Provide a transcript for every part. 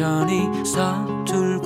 여전히 서툴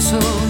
besos.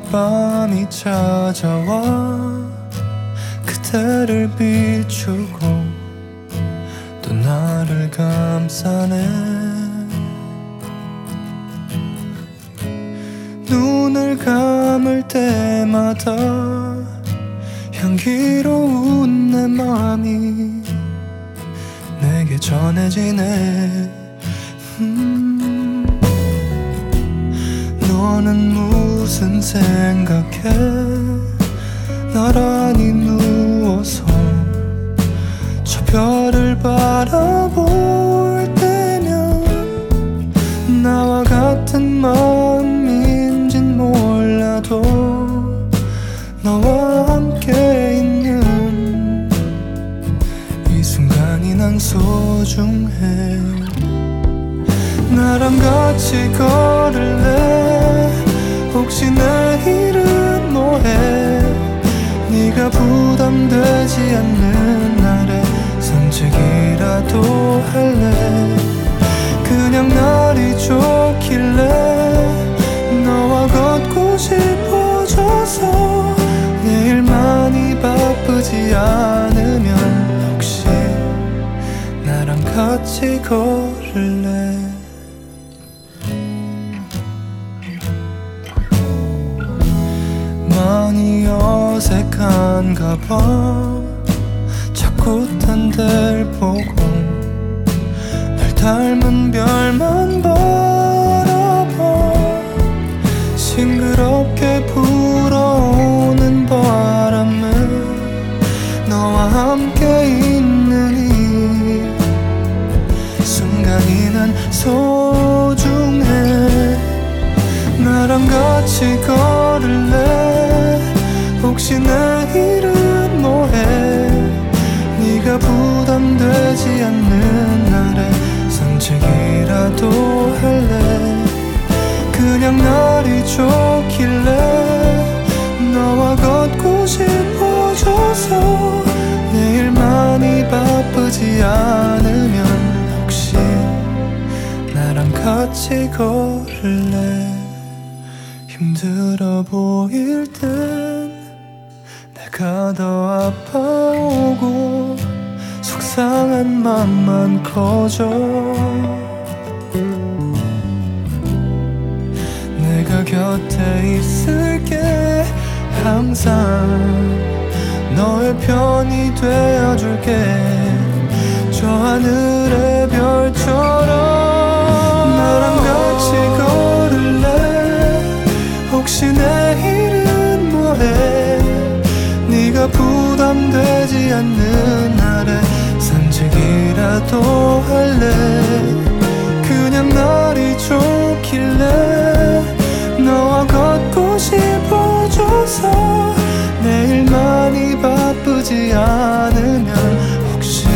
가을밤이 찾아와 그대를 비추고 또 나를 감싸네. 눈을 감을 때마다 향기로운 내 맘이 내게 전해지네. 음 너는 무슨 생각해? 나란히 누워서 저 별을 바라볼 때면 나와 같은 마음인진 몰라도 너와 함께 있는 이 순간이 난 소중해. 나랑 같이 걸을래 혹시 내일은 뭐해 네가 부담되지 않는 날에 산책이라도 할래? 그냥 날이 좋길래 너와 걷고 싶어져서 내일 많이 바쁘지 않으면 혹시 나랑 같이 걸 어색한가 봐. 자꾸 딴 데를 보고 날 닮은 별만 바라봐 산책이라도 할래? 그냥 날이 좋길래 너와 걷고 싶어져서 내일 많이 바쁘지 않으면 혹시 나랑 같이 걸을래? 이 힘들어 보일 땐 내가 더 아파오고 속상한 맘만 커져 곁에 있을게. 항상 너의 편이 되어줄게. 저 하늘의 별처럼 나랑 같이 걸을래? 혹시 내일은 뭐해? 네가 부담되지 않는 날에 산책이라도 할래? 그냥 날이 좋길래 걷고 싶어져서 내일 많이 바쁘지 않으면 혹시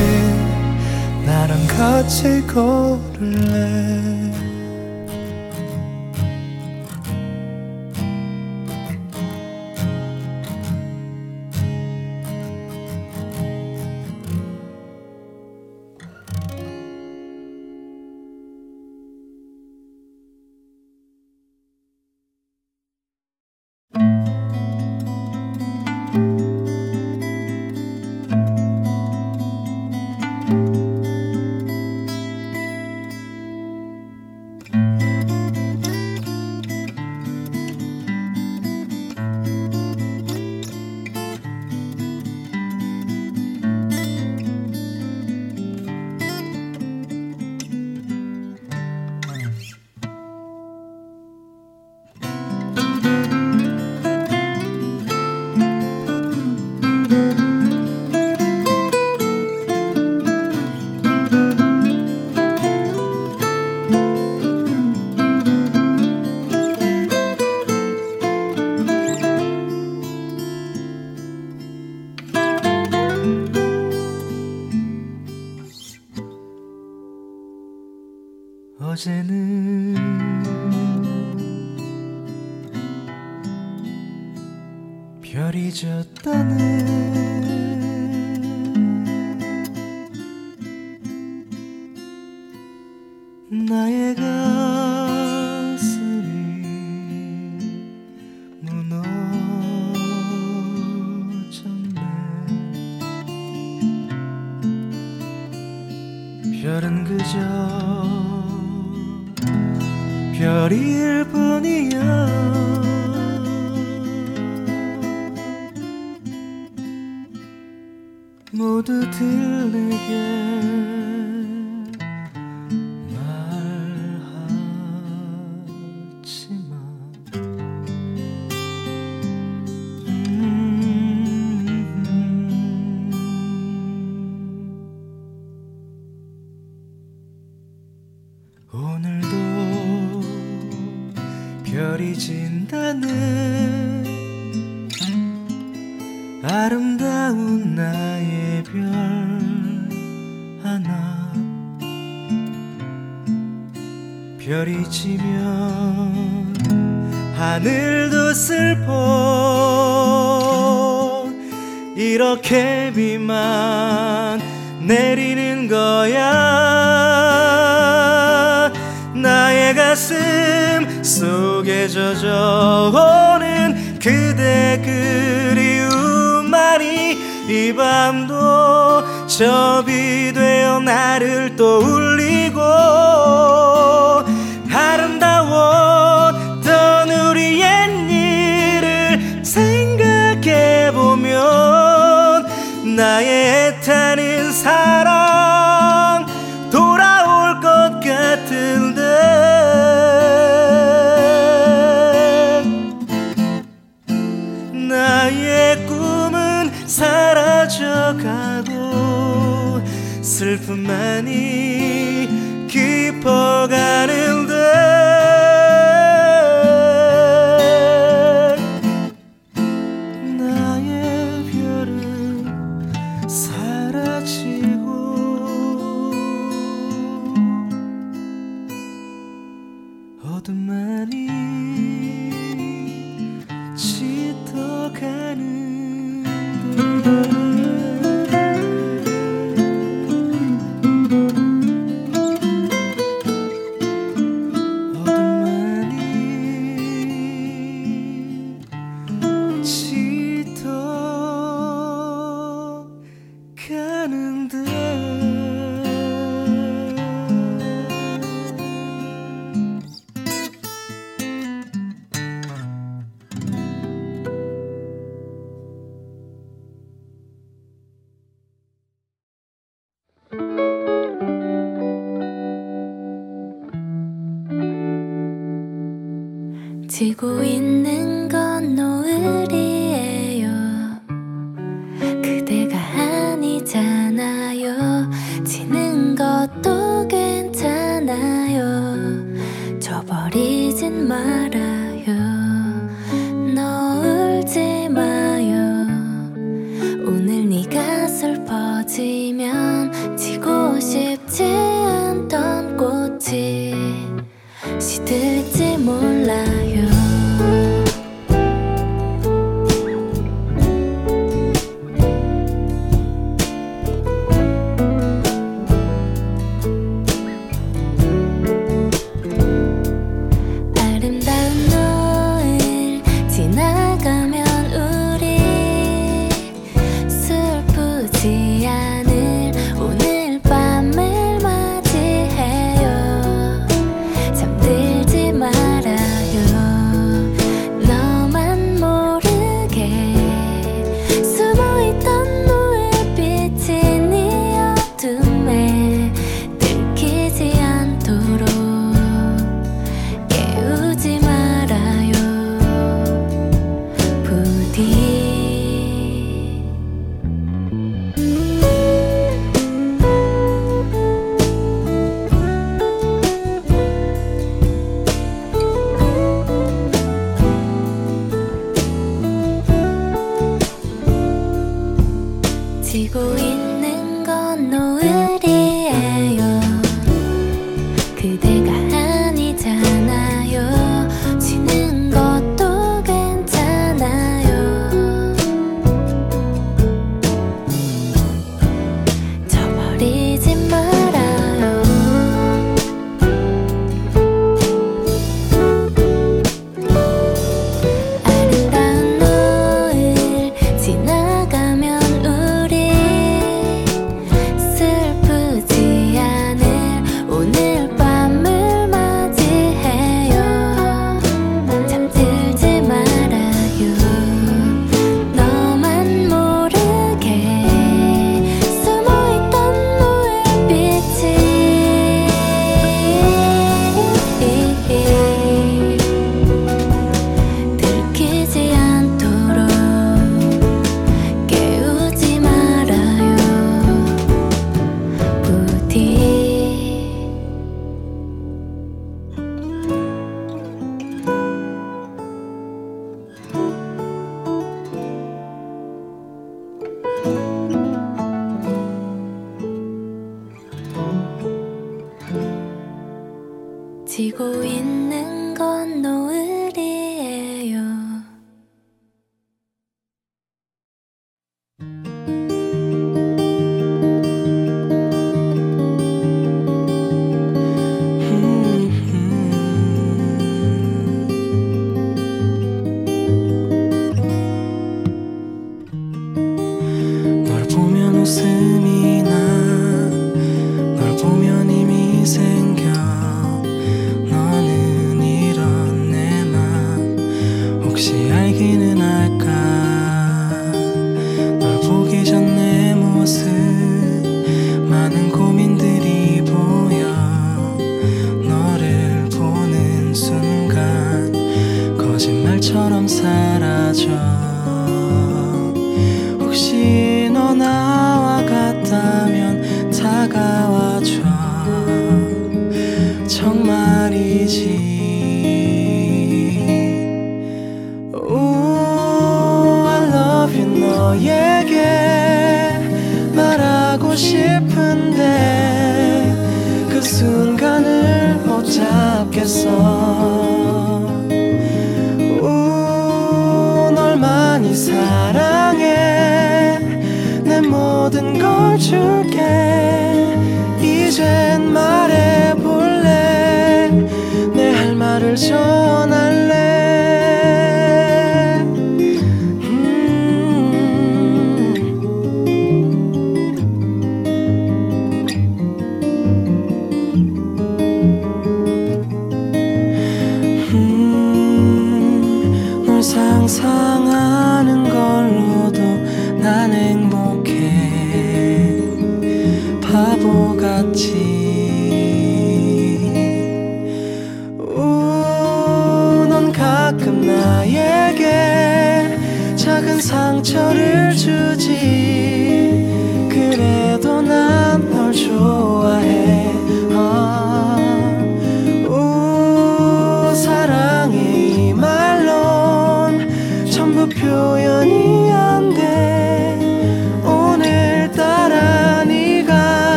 나랑 같이 걸을래 어제는 별이 졌다는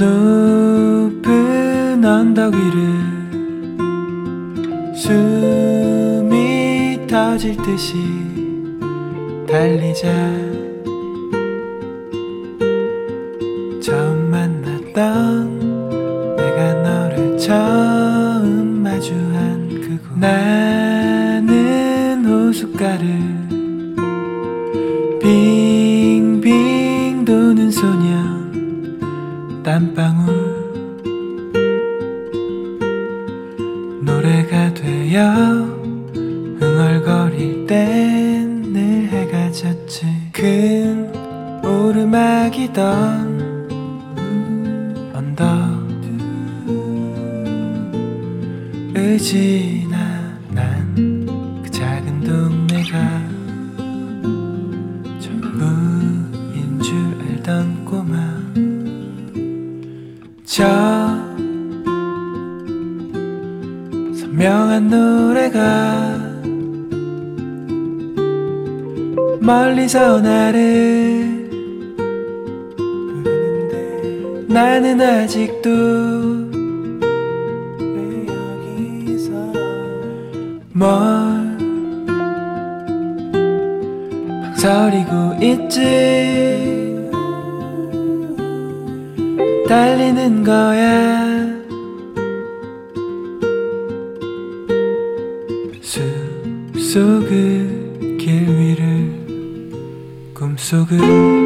높은 언덕 위를 숨이 터질 듯이 달리자. 저리고 있지. 달리는 거야. 숲속의 길 위를 꿈속을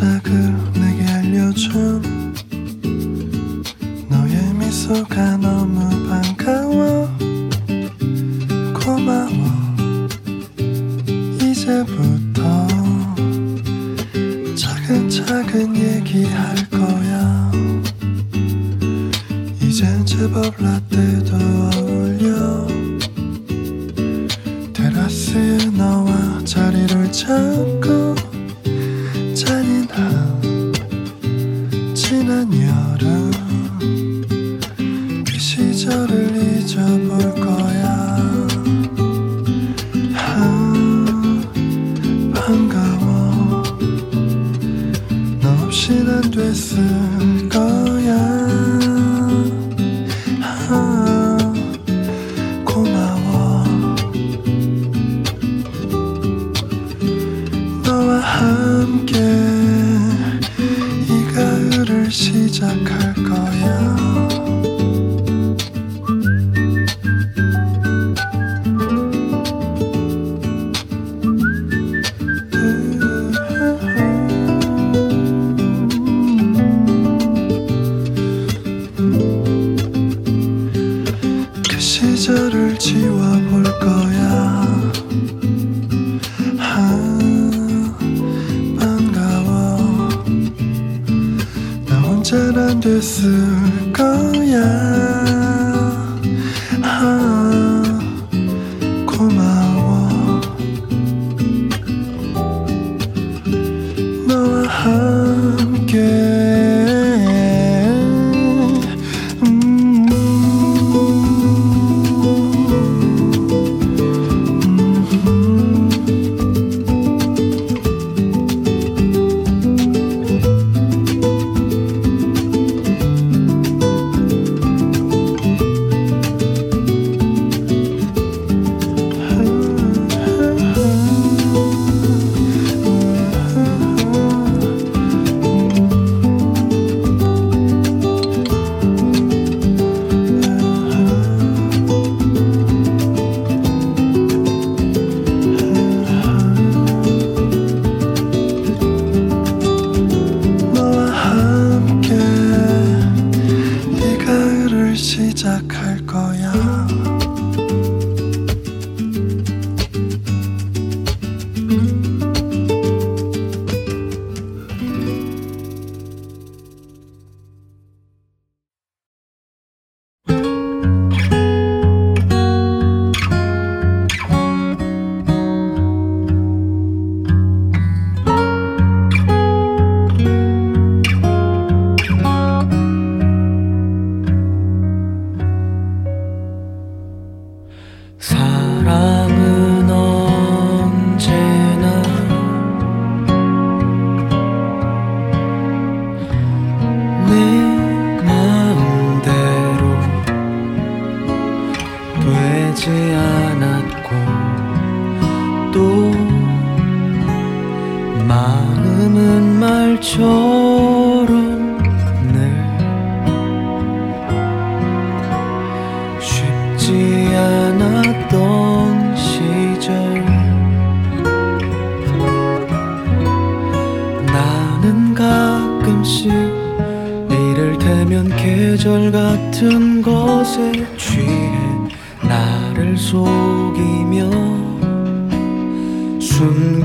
가을 됐을 거야. 아,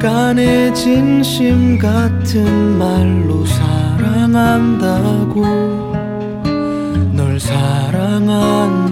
순간의 진심 같은 말로 사랑한다고 널 사랑한다고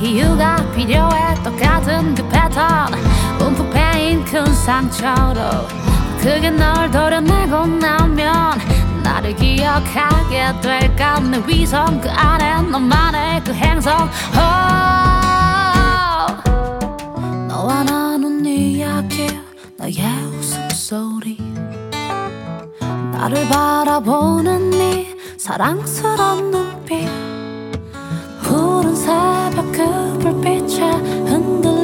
이유가 필요해. 똑같은 그 패턴. 움푹 패인 큰 상처로. 그게 널 도려내고 나면 나를 기억하게 될까? 내 위성 그 안에 너만의 그 행성. Oh. 너와 나눈 이야기 나의 웃음소리. 나를 바라보는 네 사랑스런 눈빛. 푸른 새 불빛에 흔들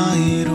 ആയിരം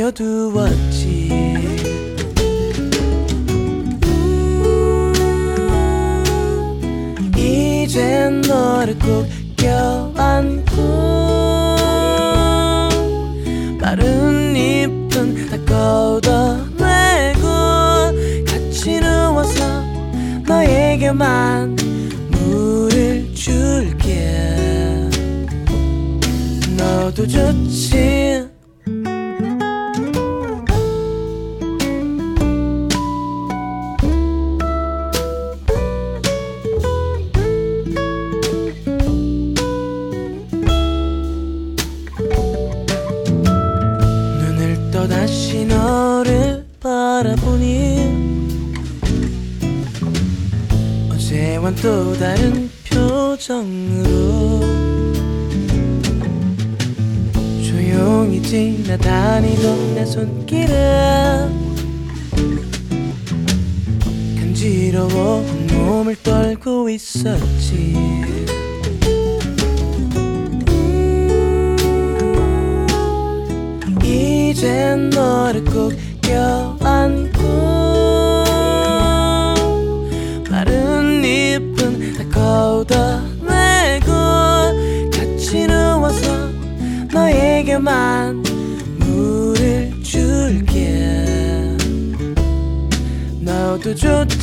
옆에 옮겨두었지. 이젠 너를 꼭 껴안고 마른 잎은 다 걷어내고 같이 누워서 너에게만 물을 줄게. 너도 좋지 표정으로 조용히 지나다니던 내 손길에 간지러워 몸을 떨고 있었지. 이젠 너를 꼭 껴안고 너에게만 물을 줄게. 너도 좋지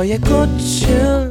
너의 꽃을